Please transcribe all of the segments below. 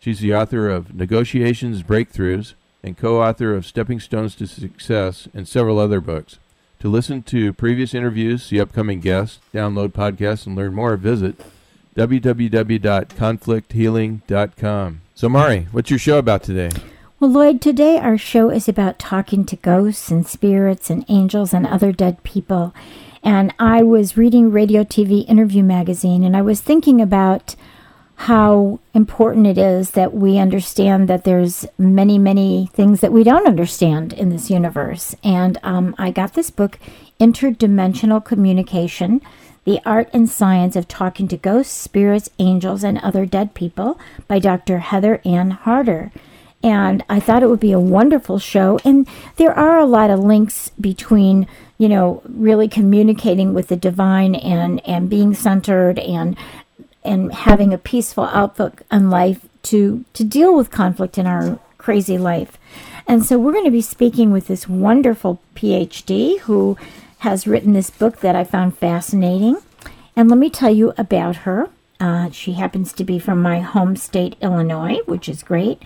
She's the author of Negotiations Breakthroughs and co author of Stepping Stones to Success and several other books. To listen to previous interviews, see upcoming guests, download podcasts, and learn more, visit www.conflicthealing.com. So, Mari, what's your show about today? Well, Lloyd, today our show is about talking to ghosts and spirits and angels and other dead people. And I was reading Radio TV Interview Magazine and I was thinking about how important it is that we understand that there's many, many things that we don't understand in this universe. And um, I got this book, Interdimensional Communication The Art and Science of Talking to Ghosts, Spirits, Angels, and Other Dead People by Dr. Heather Ann Harder. And I thought it would be a wonderful show. And there are a lot of links between you know, really communicating with the divine and and being centered and and having a peaceful outlook on life to to deal with conflict in our crazy life. And so we're going to be speaking with this wonderful PhD who has written this book that I found fascinating. And let me tell you about her. Uh, she happens to be from my home state, Illinois, which is great.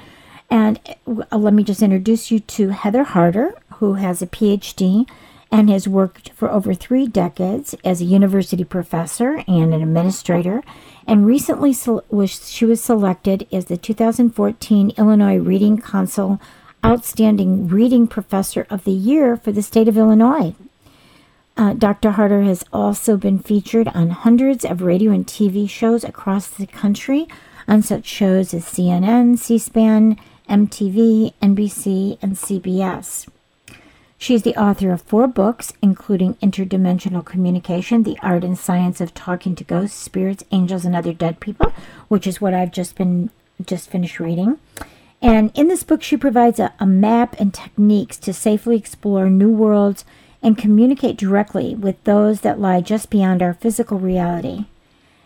And uh, let me just introduce you to Heather Harder, who has a PhD and has worked for over three decades as a university professor and an administrator and recently was, she was selected as the 2014 Illinois Reading Council Outstanding Reading Professor of the Year for the state of Illinois. Uh, Dr. Harder has also been featured on hundreds of radio and TV shows across the country on such shows as CNN, C SPAN, MTV, NBC, and CBS. She's the author of four books, including Interdimensional Communication, The Art and Science of Talking to Ghosts, Spirits, Angels, and Other Dead People, which is what I've just been just finished reading. And in this book, she provides a, a map and techniques to safely explore new worlds and communicate directly with those that lie just beyond our physical reality.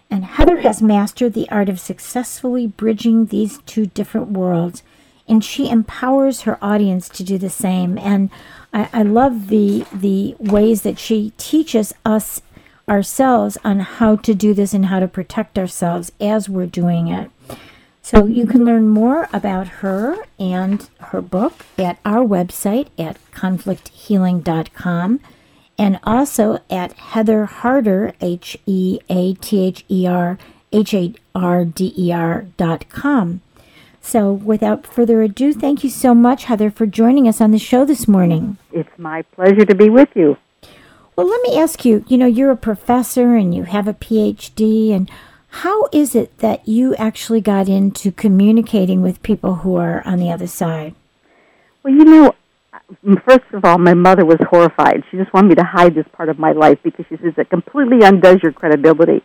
And Heather has mastered the art of successfully bridging these two different worlds, and she empowers her audience to do the same. And I, I love the the ways that she teaches us ourselves on how to do this and how to protect ourselves as we're doing it. So you can learn more about her and her book at our website at conflicthealing.com and also at Heather Harder, H E A T H E R H A R D E R dot com. So, without further ado, thank you so much, Heather, for joining us on the show this morning. It's my pleasure to be with you. Well, let me ask you you know, you're a professor and you have a PhD, and how is it that you actually got into communicating with people who are on the other side? Well, you know, first of all, my mother was horrified. She just wanted me to hide this part of my life because she says it completely undoes your credibility.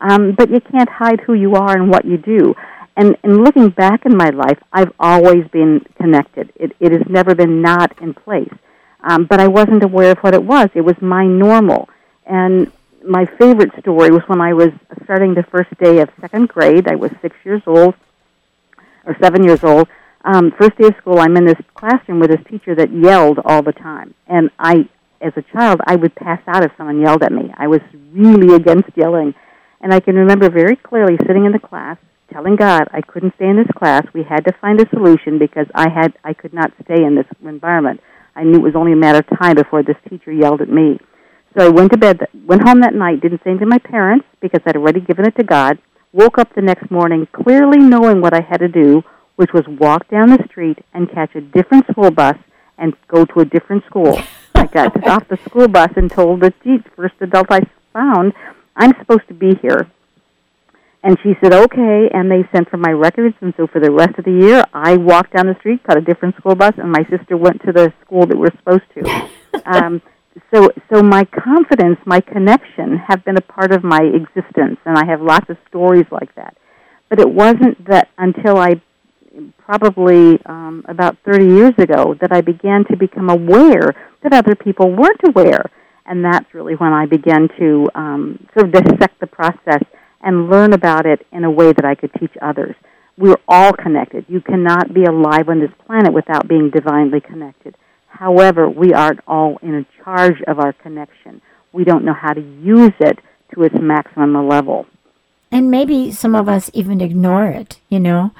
Um, but you can't hide who you are and what you do. And, and looking back in my life, I've always been connected. It, it has never been not in place. Um, but I wasn't aware of what it was. It was my normal. And my favorite story was when I was starting the first day of second grade. I was six years old, or seven years old. Um, first day of school, I'm in this classroom with this teacher that yelled all the time. And I, as a child, I would pass out if someone yelled at me. I was really against yelling. And I can remember very clearly sitting in the class telling God I couldn't stay in this class. We had to find a solution because I had I could not stay in this environment. I knew it was only a matter of time before this teacher yelled at me. So I went to bed, went home that night, didn't say anything to my parents because I'd already given it to God. woke up the next morning clearly knowing what I had to do, which was walk down the street and catch a different school bus and go to a different school. I got off the school bus and told the first adult I found, I'm supposed to be here. And she said, okay. And they sent for my records. And so for the rest of the year, I walked down the street, caught a different school bus, and my sister went to the school that we're supposed to. um, so, so my confidence, my connection have been a part of my existence. And I have lots of stories like that. But it wasn't that until I probably um, about 30 years ago that I began to become aware that other people weren't aware. And that's really when I began to um, sort of dissect the process and learn about it in a way that I could teach others. We're all connected. You cannot be alive on this planet without being divinely connected. However, we aren't all in charge of our connection. We don't know how to use it to its maximum level. And maybe some of us even ignore it, you know?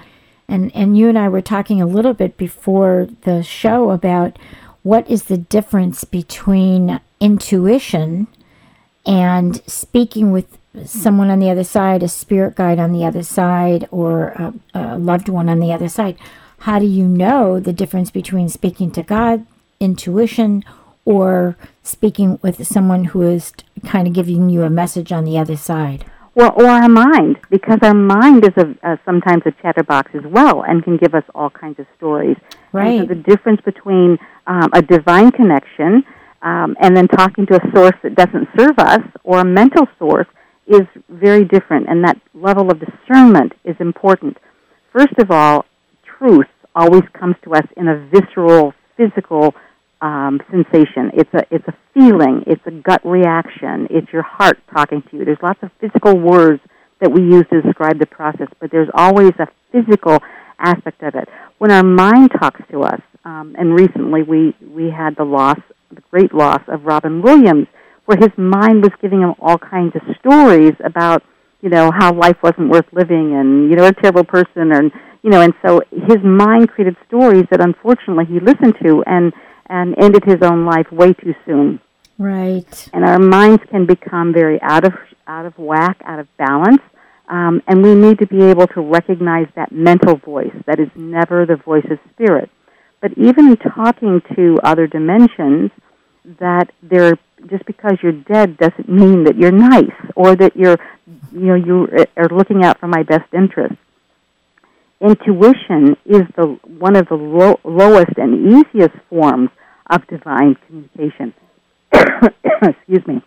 And, and you and I were talking a little bit before the show about what is the difference between intuition and speaking with someone on the other side, a spirit guide on the other side, or a, a, loved one on the other side. How do you know the difference between speaking to God, intuition, or speaking with someone who is kind of giving you a message on the other side? Well, or our mind, because our mind is a, sometimes a chatterbox as well, and can give us all kinds of stories. Right. So the difference between um, a divine connection um, and then talking to a source that doesn't serve us, or a mental source, is very different, and that level of discernment is important. First of all, truth always comes to us in a visceral, physical um, sensation. It's a it's a feeling. It's a gut reaction. It's your heart talking to you. There's lots of physical words that we use to describe the process, but there's always a physical aspect of it. When our mind talks to us, um, and recently we we had the loss, the great loss of Robin Williams, where his mind was giving him all kinds of stories about you know how life wasn't worth living, and you know a terrible person, and you know, and so his mind created stories that unfortunately he listened to and and ended his own life way too soon. Right. And our minds can become very out of out of whack, out of balance. Um, and we need to be able to recognize that mental voice that is never the voice of spirit. But even talking to other dimensions, that they're just because you're dead doesn't mean that you're nice or that you're you know you are looking out for my best interest. Intuition is the one of the low, lowest and easiest forms of divine communication. Excuse me.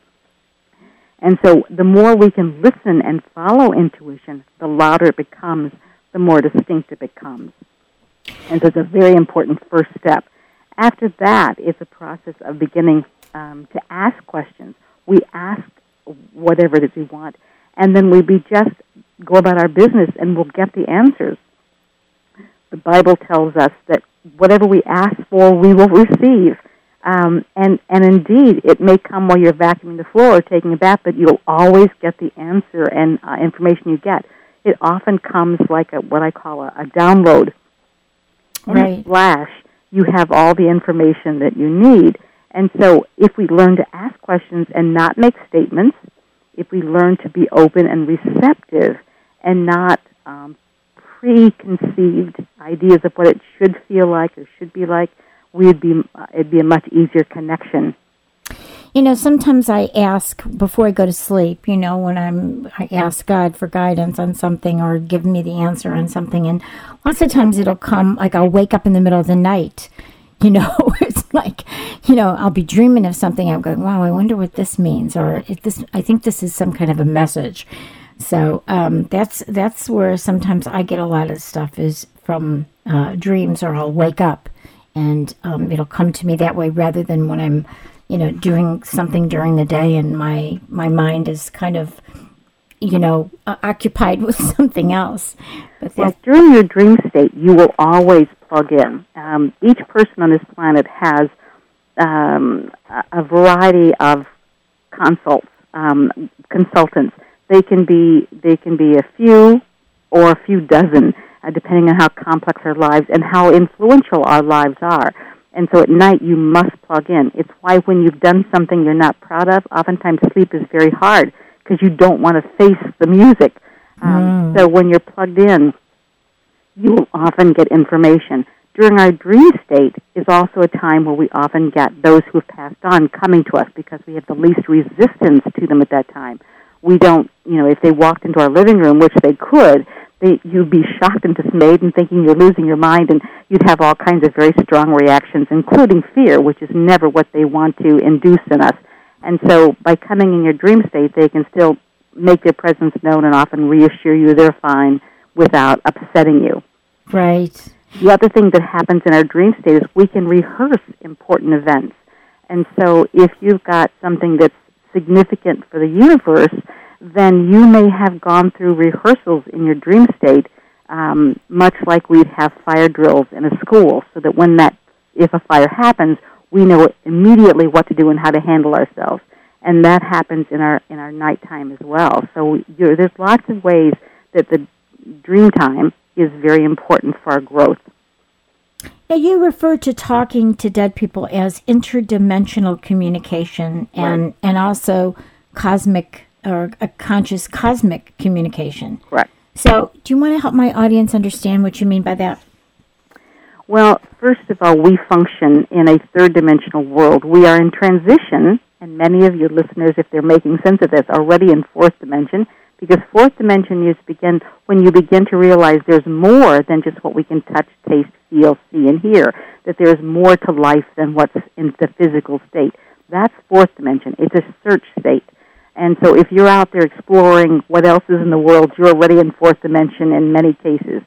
And so the more we can listen and follow intuition, the louder it becomes, the more distinct it becomes. And so it's a very important first step. After that, it's a process of beginning um, to ask questions. We ask whatever it is we want, and then we be just go about our business and we'll get the answers. The Bible tells us that whatever we ask for, we will receive. Um, and and indeed, it may come while you're vacuuming the floor or taking a bath, but you'll always get the answer and uh, information you get. It often comes like a what I call a, a download. In right. a flash, you have all the information that you need. And so, if we learn to ask questions and not make statements, if we learn to be open and receptive and not um, preconceived ideas of what it should feel like or should be like, we'd be uh, it'd be a much easier connection. You know, sometimes I ask before I go to sleep. You know, when I'm I ask God for guidance on something or give me the answer on something, and lots of times it'll come like I'll wake up in the middle of the night. You know, like, you know, I'll be dreaming of something. I'm going, wow, I wonder what this means, or if this. I think this is some kind of a message. So um, that's that's where sometimes I get a lot of stuff is from uh, dreams, or I'll wake up and um, it'll come to me that way rather than when I'm, you know, doing something during the day and my my mind is kind of, you know, uh, occupied with something else. But well, during your dream state, you will always plug in. Um, each person on this planet has um, a variety of consults, um, consultants. They can be they can be a few or a few dozen uh, depending on how complex our lives and how influential our lives are. And so at night you must plug in. It's why when you've done something you're not proud of, oftentimes sleep is very hard because you don't want to face the music. Um, So when you're plugged in, you will often get information. During our dream state is also a time where we often get those who have passed on coming to us because we have the least resistance to them at that time. We don't, you know, if they walked into our living room, which they could, they, you'd be shocked and dismayed and thinking you're losing your mind, and you'd have all kinds of very strong reactions, including fear, which is never what they want to induce in us. And so, by coming in your dream state, they can still make their presence known and often reassure you they're fine without upsetting you. Right. The other thing that happens in our dream state is we can rehearse important events. And so, if you've got something that's significant for the universe, then you may have gone through rehearsals in your dream state, um, much like we'd have fire drills in a school, so that when that, if a fire happens, we know immediately what to do and how to handle ourselves. And that happens in our in our nighttime as well. So there's lots of ways that the dream time is very important for our growth. Now, you refer to talking to dead people as interdimensional communication and, Right. and also cosmic or a conscious cosmic communication. Correct. So, do you want to help my audience understand what you mean by that? Well, first of all, we function in a third dimensional world. We are in transition, and many of your listeners, if they're making sense of this, are already in fourth dimension, because fourth dimension is begin when you begin to realize there's more than just what we can touch, taste, feel, see, and hear. That there's more to life than what's in the physical state. That's fourth dimension. It's a search state. And so if you're out there exploring what else is in the world, you're already in fourth dimension in many cases.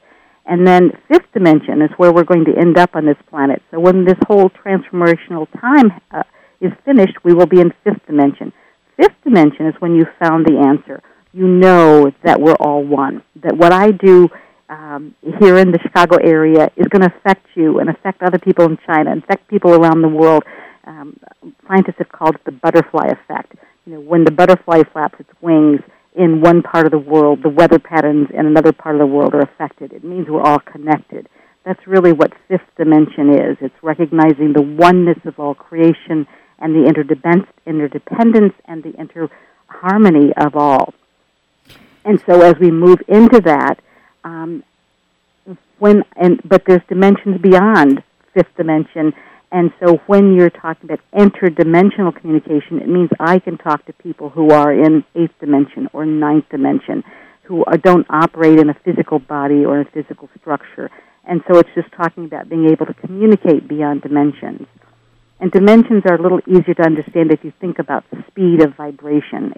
And then fifth dimension is where we're going to end up on this planet. So when this whole transformational time uh, is finished, we will be in fifth dimension. Fifth dimension is when you found the answer. You know that we're all one. That what I do um, here in the Chicago area is going to affect you and affect other people in China, affect people around the world. Um, scientists have called it the butterfly effect. You know, when the butterfly flaps its wings in one part of the world, the weather patterns in another part of the world are affected. It means we're all connected. That's really what fifth dimension is. It's recognizing the oneness of all creation and the interdependence, and the interharmony of all. And so, as we move into that, um, when and but there's dimensions beyond fifth dimension, and so when you're talking about interdimensional communication, it means I can talk to people who are in eighth dimension or ninth dimension, who are, don't operate in a physical body or a physical structure. And so it's just talking about being able to communicate beyond dimensions. And dimensions are a little easier to understand if you think about the speed of vibration.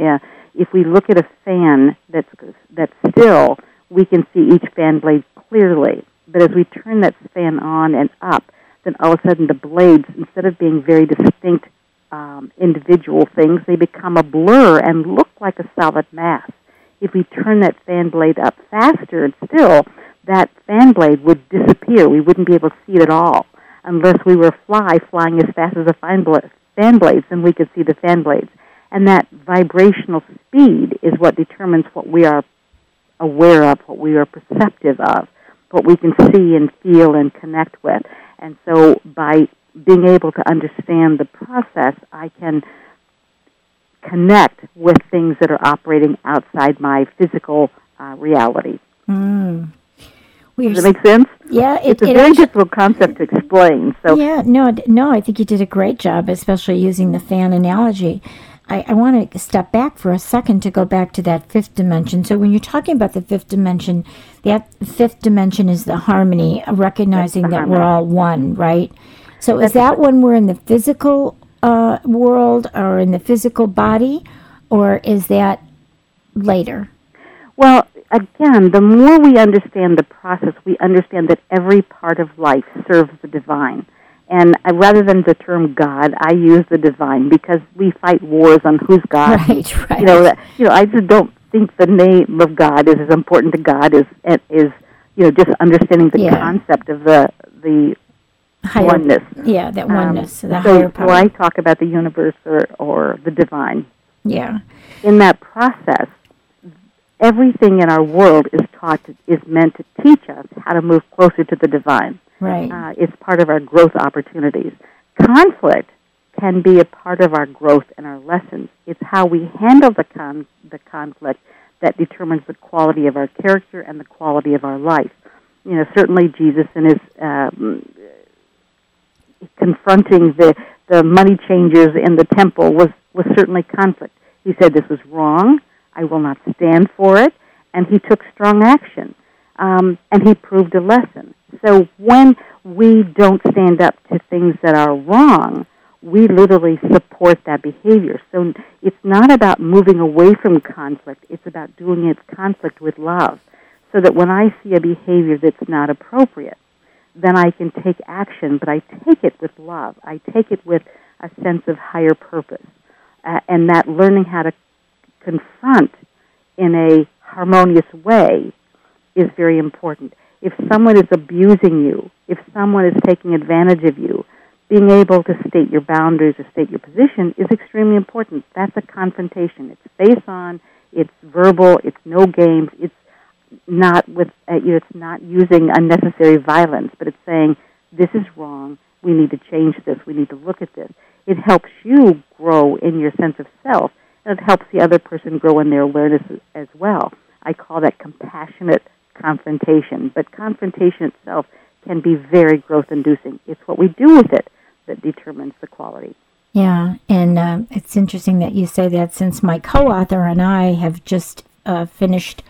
If we look at a fan that's that's still, we can see each fan blade clearly. But as we turn that fan on and up, then all of a sudden the blades, instead of being very distinct um, individual things, they become a blur and look like a solid mass. If we turn that fan blade up faster and still, that fan blade would disappear. We wouldn't be able to see it at all unless we were fly flying as fast as a fan, fan blades, then we could see the fan blades. And that vibrational speed is what determines what we are aware of, what we are perceptive of, what we can see and feel and connect with. And so by being able to understand the process, I can connect with things that are operating outside my physical uh, reality. Mm. Does that make sense? yeah, it, It's a it very actu- difficult concept to explain. So yeah, no, no, I think you did a great job, especially using the fan analogy. I, I want to step back for a second to go back to that fifth dimension. So when you're talking about the fifth dimension, that fifth dimension is the harmony, of recognizing That's the that we're all one, right? So is that when we're in the physical uh, world or in the physical body, or is that later? Well, again, the more we understand the process, we understand that every part of life serves the divine. And I, rather than the term God, I use the divine because we fight wars on who's God. Right, right. You know, that, you know, I just don't think the name of God is as important to God as is you know just understanding the Yeah. concept of the the Higher- oneness. Yeah, that Um, oneness, the so, higher power. so I talk about the universe or, or the divine. yeah. in that process, everything in our world is taught to, is meant to teach us how to move closer to the divine. Right. Uh, it's part of our growth opportunities. Conflict can be a part of our growth and our lessons. It's how we handle the con- the conflict that determines the quality of our character and the quality of our life. You know, certainly Jesus in his um, confronting the the money changers in the temple was was certainly conflict. He said this was wrong. I will not stand for it, and he took strong action. Um, and he proved a lesson. So when we don't stand up to things that are wrong, we literally support that behavior. So it's not about moving away from conflict, it's about doing its conflict with love. So that when I see a behavior that's not appropriate, then I can take action, but I take it with love. I take it with a sense of higher purpose. Uh, and that learning how to confront in a harmonious way is very important. If someone is abusing you, if someone is taking advantage of you, being able to state your boundaries or state your position is extremely important. That's a confrontation. It's face on, it's verbal, it's no games, it's not with uh, you it's not using unnecessary violence, but it's saying this is wrong. We need to change this. We need to look at this. It helps you grow in your sense of self, and it helps the other person grow in their awareness as well. I call that compassionate confrontation. But confrontation itself can be very growth inducing. It's what we do with it that determines the quality. Yeah, and uh, it's interesting that you say that since my co author and I have just uh, finished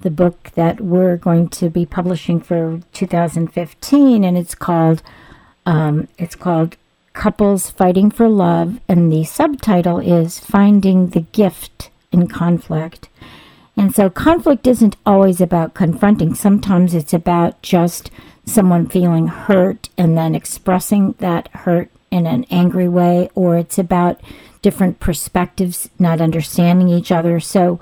the book that we're going to be publishing for 2015, and it's called um, it's called Couples Fighting for Love, and the subtitle is Finding the Gift in Conflict. And so conflict isn't always about confronting. Sometimes it's about just someone feeling hurt and then expressing that hurt in an angry way, or it's about different perspectives not understanding each other. So,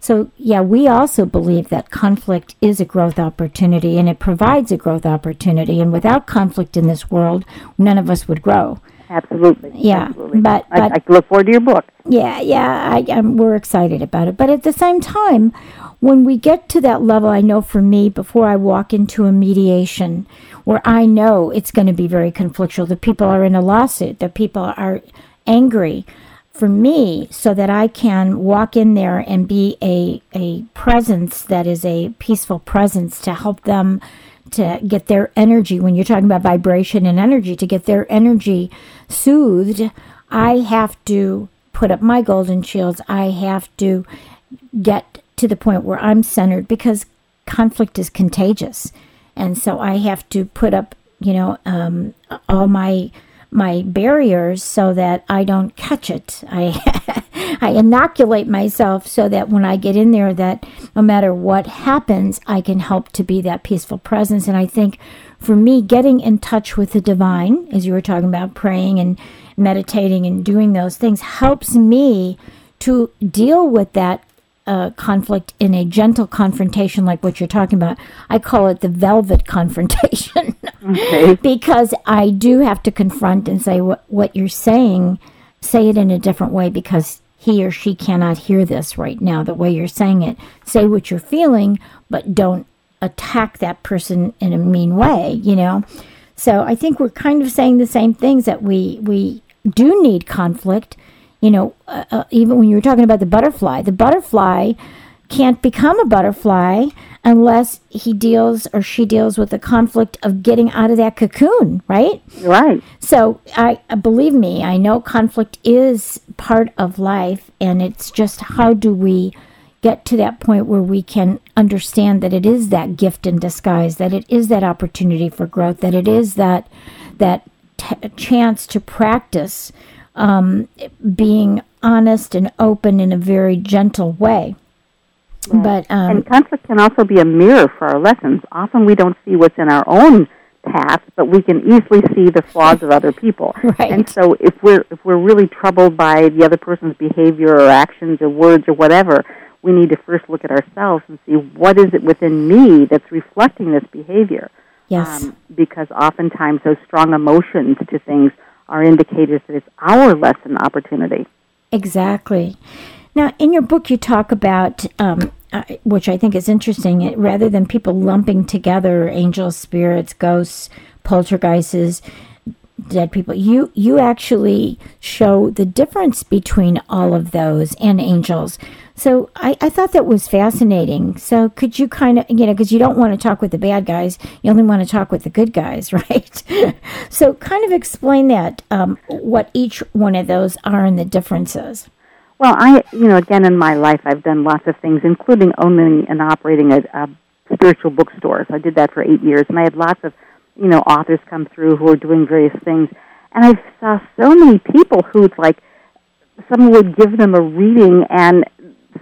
so yeah, we also believe that conflict is a growth opportunity and it provides a growth opportunity. And without conflict in this world, none of us would grow. Absolutely. Yeah, absolutely. but, I, but I look forward to your book. Yeah, yeah, I, I'm, we're excited about it. But at the same time, when we get to that level, I know for me, before I walk into a mediation where I know it's going to be very conflictual, the people are in a lawsuit, the people are angry, for me, so that I can walk in there and be a, a presence that is a peaceful presence to help them to get their energy, when you're talking about vibration and energy, to get their energy soothed, I have to put up my golden shields. I have to get to the point where I'm centered because conflict is contagious. And so I have to put up, you know, um, all my my barriers so that I don't catch it. I I inoculate myself so that when I get in there that no matter what happens, I can help to be that peaceful presence. And I think for me getting in touch with the divine, as you were talking about praying and meditating and doing those things helps me to deal with that uh, conflict in a gentle confrontation like what you're talking about. I call it the velvet confrontation. Okay. because I do have to confront and say what, what you're saying, say it in a different way because he or she cannot hear this right now the way you're saying it. Say what you're feeling, but don't attack that person in a mean way, you know? So I think we're kind of saying the same things that we, we do need conflict you know, uh, uh, even when you were talking about the butterfly, the butterfly can't become a butterfly unless he deals or she deals with the conflict of getting out of that cocoon, right? Right. So I believe me, I know conflict is part of life and it's just how do we get to that point where we can understand that it is that gift in disguise, that it is that opportunity for growth, that it is that that t- chance to practice um, being honest and open in a very gentle way. Right. But um, and conflict can also be a mirror for our lessons. Often we don't see what's in our own path, but we can easily see the flaws of other people. Right. And so if we're if we're really troubled by the other person's behavior or actions or words or whatever, we need to first look at ourselves and see what is it within me that's reflecting this behavior. Yes. Um, because oftentimes those strong emotions to things are indicators that it's our lesson opportunity. Exactly. Now, in your book, you talk about, um, uh, which I think is interesting, it, rather than people lumping together angels, spirits, ghosts, poltergeists, dead people, you, you actually show the difference between all of those and angels. So I, I thought that was fascinating. So could you kind of, you know, because you don't want to talk with the bad guys, you only want to talk with the good guys, right? so kind of explain that, um, what each one of those are and the differences. Well, I, you know, again in my life, I've done lots of things, including owning and operating a, a spiritual bookstore. So I did that for eight years, and I had lots of, you know, authors come through who are doing various things. And I saw so many people who, like, someone would give them a reading, and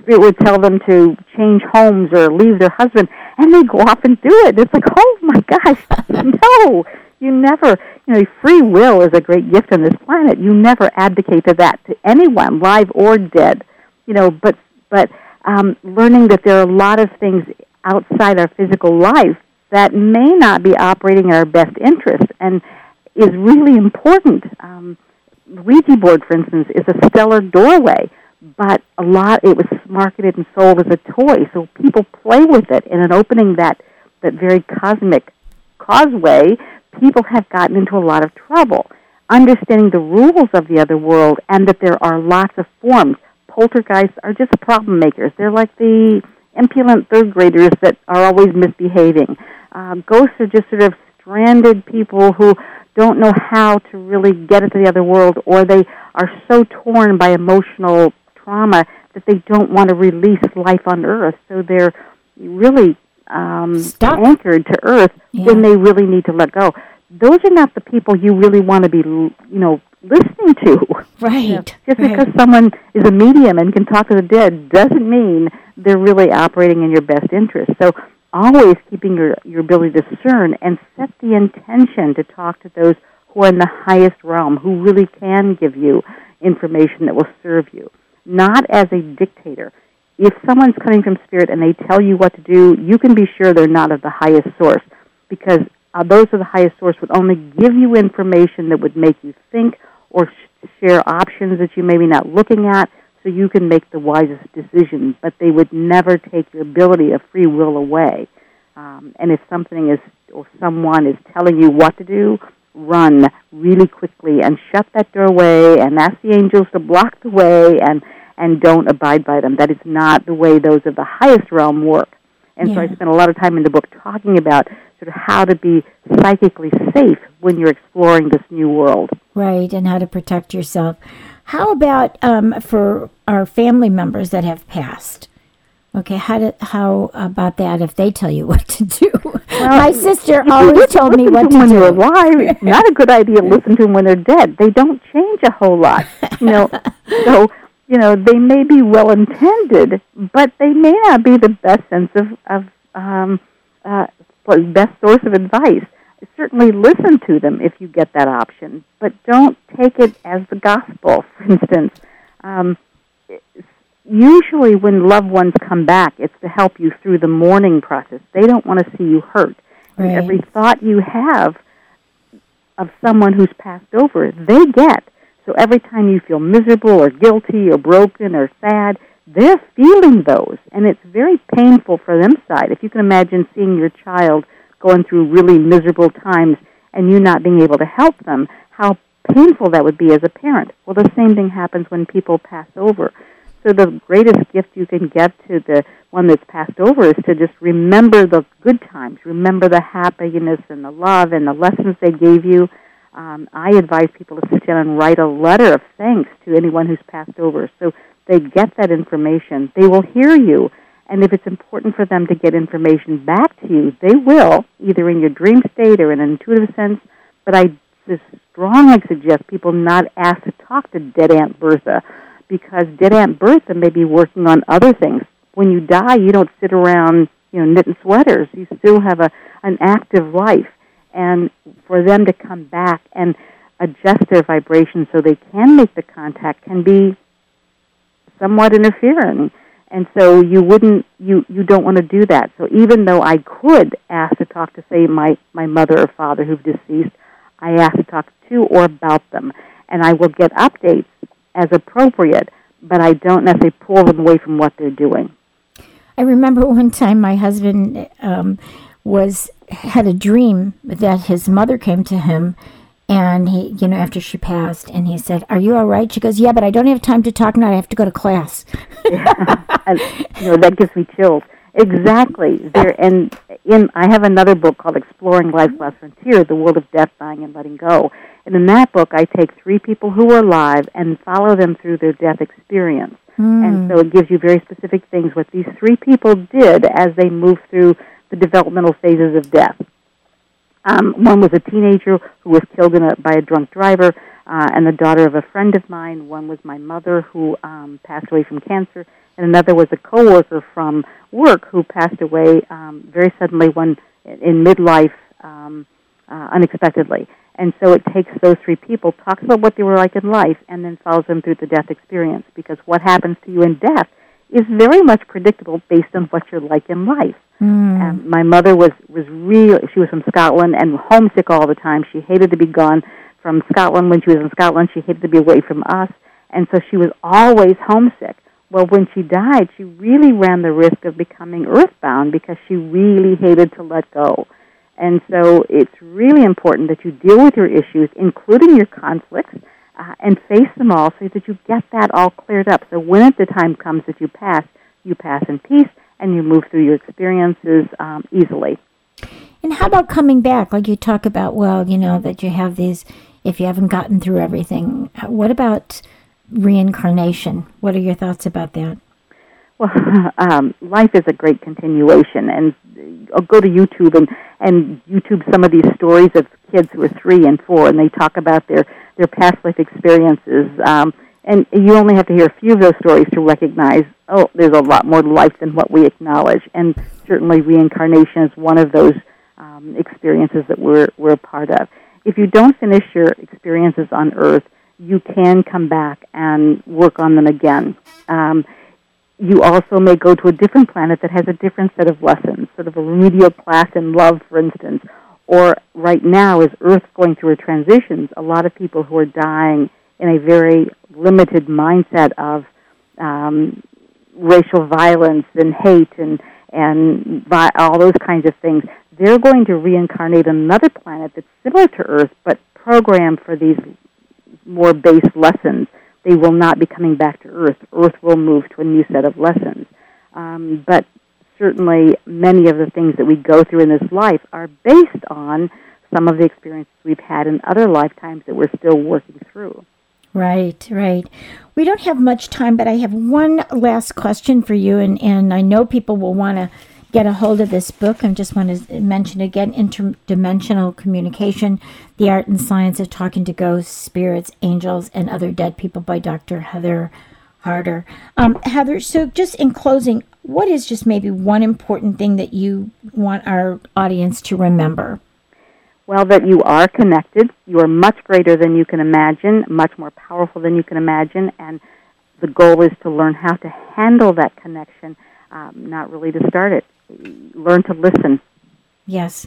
Spirit would tell them to change homes or leave their husband, and they go off and do it. It's like, oh my gosh, no! You never, you know, free will is a great gift on this planet. You never advocate to that to anyone, live or dead. You know, but but um, learning that there are a lot of things outside our physical life that may not be operating in our best interest, and is really important. Um, Ouija board, for instance, is a stellar doorway, but a lot it was marketed and sold as a toy, so people play with it. And in opening that that very cosmic causeway, people have gotten into a lot of trouble. Understanding the rules of the other world and that there are lots of forms. Poltergeists are just problem makers. They're like the impudent third graders that are always misbehaving. Uh, ghosts are just sort of stranded people who don't know how to really get into the other world, or they are so torn by emotional trauma that they don't want to release life on Earth. So they're really um, anchored to Earth yeah. when they really need to let go. Those are not the people you really want to be, you know, listening to. Right. You know, just right. because someone is a medium and can talk to the dead doesn't mean they're really operating in your best interest. So always keeping your, your ability to discern and set the intention to talk to those who are in the highest realm, who really can give you information that will serve you, not as a dictator. If someone's coming from spirit and they tell you what to do, you can be sure they're not of the highest source because uh, those of the highest source would only give you information that would make you think or sh- share options that you may be not looking at so you can make the wisest decision, but they would never take your ability of free will away. Um, and if something is or someone is telling you what to do, run really quickly and shut that doorway and ask the angels to block the way and and don't abide by them. That is not the way those of the highest realm work. And yeah. so I spent a lot of time in the book talking about sort of how to be psychically safe when you're exploring this new world. Right, and how to protect yourself. How about um, for our family members that have passed? Okay, how do, how about that if they tell you what to do? Well, My sister always told me what to, to when do. they're alive. Not a good idea to listen to them when they're dead. They don't change a whole lot. You know, so you know they may be well intended, but they may not be the best sense of of um, uh, best source of advice certainly listen to them if you get that option, but don't take it as the gospel. For instance, um, usually when loved ones come back, it's to help you through the mourning process. They don't want to see you hurt. Right. And every thought you have of someone who's passed over, they get. So every time you feel miserable or guilty or broken or sad, they're feeling those, and it's very painful for them side. If you can imagine seeing your child going through really miserable times and you not being able to help them, how painful that would be as a parent. Well, the same thing happens when people pass over. So the greatest gift you can get to the one that's passed over is to just remember the good times, remember the happiness and the love and the lessons they gave you. Um, I advise people to sit down and write a letter of thanks to anyone who's passed over, so they get that information. They will hear you and if it's important for them to get information back to you, they will, either in your dream state or in an intuitive sense. But I just strongly suggest people not ask to talk to dead Aunt Bertha because dead Aunt Bertha may be working on other things. When you die, you don't sit around, you know, knitting sweaters. You still have a an active life, and for them to come back and adjust their vibration so they can make the contact can be somewhat interfering and so you wouldn't you you don't want to do that so even though i could ask to talk to say my my mother or father who've deceased i ask to talk to or about them and i will get updates as appropriate but i don't necessarily pull them away from what they're doing i remember one time my husband um, was had a dream that his mother came to him and he, you know, after she passed, and he said, "Are you all right?" She goes, "Yeah, but I don't have time to talk now. I have to go to class." yeah. and, you know that gives me chills. Exactly. There and in I have another book called Exploring Life's Last Frontier: The World of Death, Dying, and Letting Go. And in that book, I take three people who were alive and follow them through their death experience. Mm. And so it gives you very specific things what these three people did as they moved through the developmental phases of death. Um, one was a teenager who was killed a, by a drunk driver, uh, and the daughter of a friend of mine. One was my mother who um, passed away from cancer, and another was a coworker from work who passed away um, very suddenly one in midlife um, uh, unexpectedly. And so it takes those three people, talks about what they were like in life, and then follows them through the death experience. Because what happens to you in death is very much predictable based on what you're like in life. Mm. Um, my mother was was really she was from Scotland and homesick all the time. She hated to be gone from Scotland when she was in Scotland. She hated to be away from us, and so she was always homesick. Well, when she died, she really ran the risk of becoming earthbound because she really hated to let go. And so it's really important that you deal with your issues, including your conflicts, uh, and face them all so that you get that all cleared up. So when the time comes that you pass, you pass in peace and you move through your experiences um, easily. And how about coming back? Like you talk about, well, you know, that you have these, if you haven't gotten through everything. What about reincarnation? What are your thoughts about that? Well, um, life is a great continuation, and I'll go to YouTube and and YouTube some of these stories of kids who are three and four, and they talk about their their past life experiences. Um, and you only have to hear a few of those stories to recognize, oh, there's a lot more to life than what we acknowledge. And certainly, reincarnation is one of those um, experiences that we're we're a part of. If you don't finish your experiences on Earth, you can come back and work on them again. Um, you also may go to a different planet that has a different set of lessons, sort of a remedial class in love, for instance. Or right now, as Earth's going through a transition, a lot of people who are dying in a very limited mindset of um, racial violence and hate and and vi- all those kinds of things. They're going to reincarnate another planet that's similar to Earth, but programmed for these more base lessons they will not be coming back to Earth. Earth will move to a new set of lessons. Um, but certainly, many of the things that we go through in this life are based on some of the experiences we've had in other lifetimes that we're still working through. Right, right. We don't have much time, but I have one last question for you, and, and I know people will want to get a hold of this book. I just want to mention again Interdimensional Communication The Art and Science of Talking to Ghosts, Spirits, Angels, and Other Dead People by Dr. Heather Harder. Um, Heather, so just in closing, what is just maybe one important thing that you want our audience to remember? Well, that you are connected. You are much greater than you can imagine, much more powerful than you can imagine, and the goal is to learn how to handle that connection, um, not really to start it learn to listen. Yes.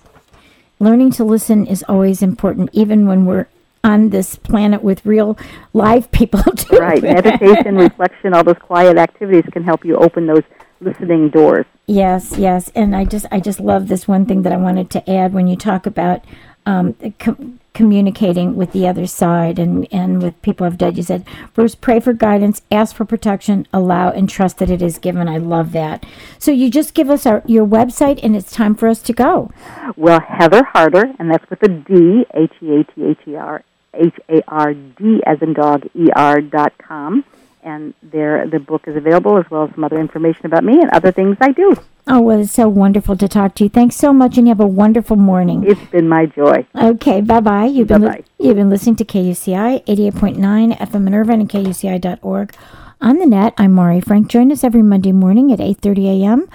Learning to listen is always important, even when we're on this planet with real live people. Right. Meditation, reflection, all those quiet activities can help you open those listening doors. Yes, yes. And I just I just love this one thing that I wanted to add when you talk about um, com- communicating with the other side and, and with people who've died. You said, first, pray for guidance, ask for protection, allow, and trust that it is given. I love that. So you just give us our, your website, and it's time for us to go. Well, Heather Harder, and that's with a D, H E A T H E R, H A R D as in dog, E R dot com and there the book is available as well as some other information about me and other things I do. Oh, well, it's so wonderful to talk to you. Thanks so much, and you have a wonderful morning. It's been my joy. Okay, bye bye. You've been li- you've been listening to KUCI eighty eight point nine FM in Irvine and KUCI.org on the net. I'm Mari Frank. Join us every Monday morning at eight thirty a.m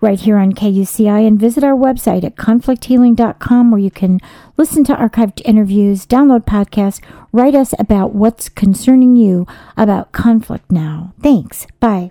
right here on KUCI and visit our website at conflicthealing.com where you can listen to archived interviews, download podcasts, write us about what's concerning you about conflict now. Thanks. Bye.